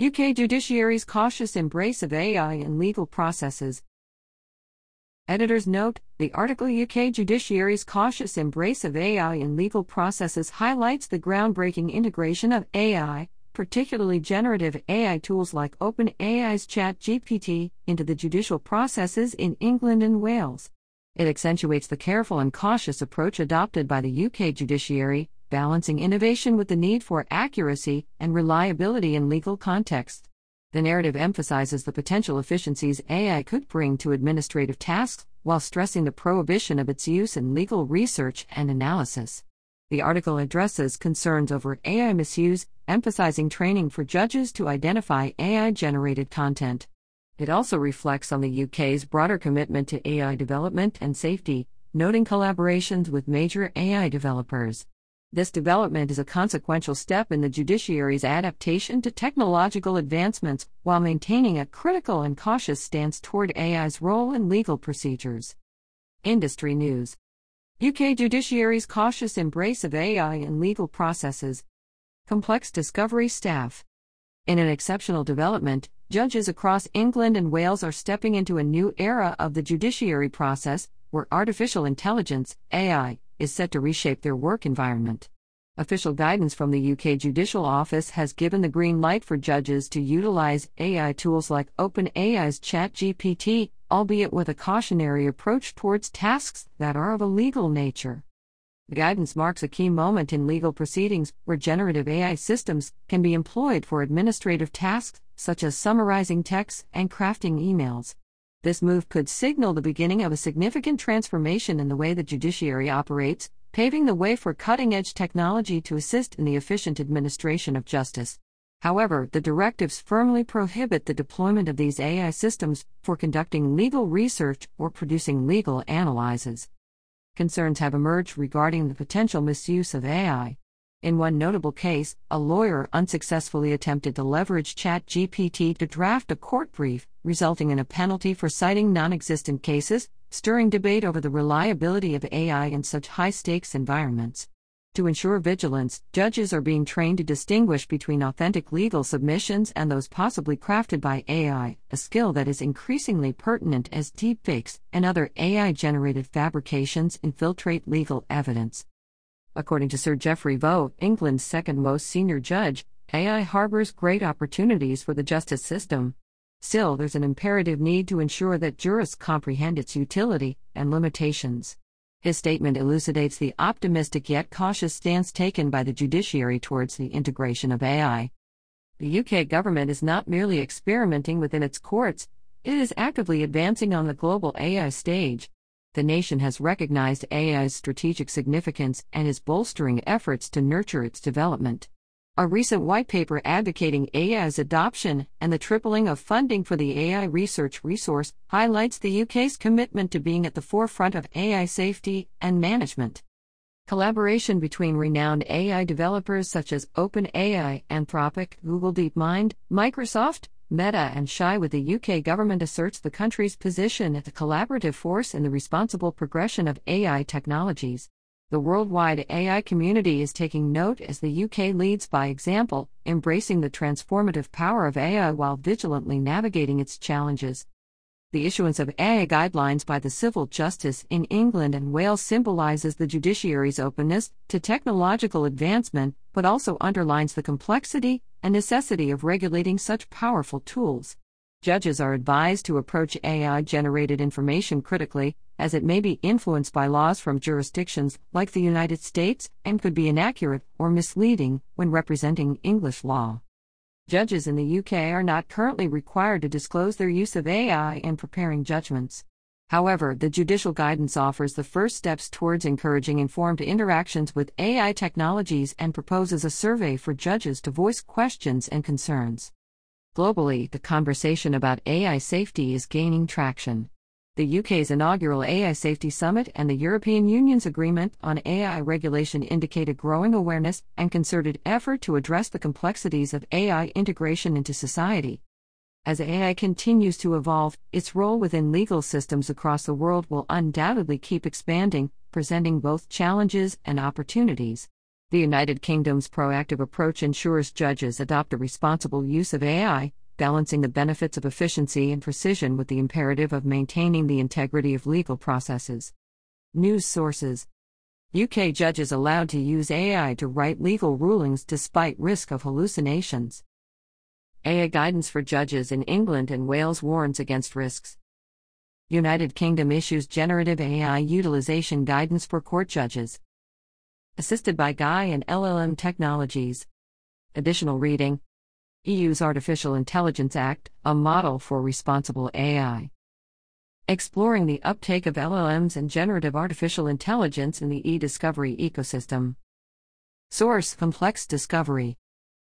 UK judiciary's cautious embrace of AI in legal processes. Editor's note The article UK judiciary's cautious embrace of AI in legal processes highlights the groundbreaking integration of AI, particularly generative AI tools like OpenAI's ChatGPT, into the judicial processes in England and Wales. It accentuates the careful and cautious approach adopted by the UK judiciary, balancing innovation with the need for accuracy and reliability in legal contexts. The narrative emphasizes the potential efficiencies AI could bring to administrative tasks while stressing the prohibition of its use in legal research and analysis. The article addresses concerns over AI misuse, emphasizing training for judges to identify AI generated content. It also reflects on the UK's broader commitment to AI development and safety, noting collaborations with major AI developers. This development is a consequential step in the judiciary's adaptation to technological advancements while maintaining a critical and cautious stance toward AI's role in legal procedures. Industry News UK judiciary's cautious embrace of AI in legal processes. Complex discovery staff. In an exceptional development, judges across England and Wales are stepping into a new era of the judiciary process where artificial intelligence, AI, is set to reshape their work environment. Official guidance from the UK Judicial Office has given the green light for judges to utilize AI tools like OpenAI's ChatGPT, albeit with a cautionary approach towards tasks that are of a legal nature. The guidance marks a key moment in legal proceedings where generative AI systems can be employed for administrative tasks such as summarizing texts and crafting emails. This move could signal the beginning of a significant transformation in the way the judiciary operates, paving the way for cutting edge technology to assist in the efficient administration of justice. However, the directives firmly prohibit the deployment of these AI systems for conducting legal research or producing legal analyses. Concerns have emerged regarding the potential misuse of AI. In one notable case, a lawyer unsuccessfully attempted to leverage ChatGPT to draft a court brief, resulting in a penalty for citing non existent cases, stirring debate over the reliability of AI in such high stakes environments. To ensure vigilance, judges are being trained to distinguish between authentic legal submissions and those possibly crafted by AI, a skill that is increasingly pertinent as deepfakes and other AI generated fabrications infiltrate legal evidence. According to Sir Geoffrey Vos, England's second most senior judge, AI harbors great opportunities for the justice system. Still, there's an imperative need to ensure that jurists comprehend its utility and limitations. His statement elucidates the optimistic yet cautious stance taken by the judiciary towards the integration of AI. The UK government is not merely experimenting within its courts, it is actively advancing on the global AI stage the nation has recognized AI's strategic significance and is bolstering efforts to nurture its development. A recent white paper advocating AI's adoption and the tripling of funding for the AI research resource highlights the UK's commitment to being at the forefront of AI safety and management. Collaboration between renowned AI developers such as OpenAI, Anthropic, Google DeepMind, Microsoft, Meta and Shy with the UK government asserts the country's position as a collaborative force in the responsible progression of AI technologies. The worldwide AI community is taking note as the UK leads by example, embracing the transformative power of AI while vigilantly navigating its challenges. The issuance of AI guidelines by the Civil Justice in England and Wales symbolizes the judiciary's openness to technological advancement, but also underlines the complexity and necessity of regulating such powerful tools. Judges are advised to approach AI generated information critically, as it may be influenced by laws from jurisdictions like the United States and could be inaccurate or misleading when representing English law. Judges in the UK are not currently required to disclose their use of AI in preparing judgments. However, the judicial guidance offers the first steps towards encouraging informed interactions with AI technologies and proposes a survey for judges to voice questions and concerns. Globally, the conversation about AI safety is gaining traction the UK's inaugural AI Safety Summit and the European Union's agreement on AI regulation indicate a growing awareness and concerted effort to address the complexities of AI integration into society. As AI continues to evolve, its role within legal systems across the world will undoubtedly keep expanding, presenting both challenges and opportunities. The United Kingdom's proactive approach ensures judges adopt a responsible use of AI, balancing the benefits of efficiency and precision with the imperative of maintaining the integrity of legal processes. News sources UK judges allowed to use AI to write legal rulings despite risk of hallucinations. AI guidance for judges in England and Wales warns against risks. United Kingdom issues generative AI utilization guidance for court judges. Assisted by GAI and LLM Technologies. Additional reading EU's Artificial Intelligence Act, a model for responsible AI. Exploring the uptake of LLMs and generative artificial intelligence in the e discovery ecosystem. Source Complex Discovery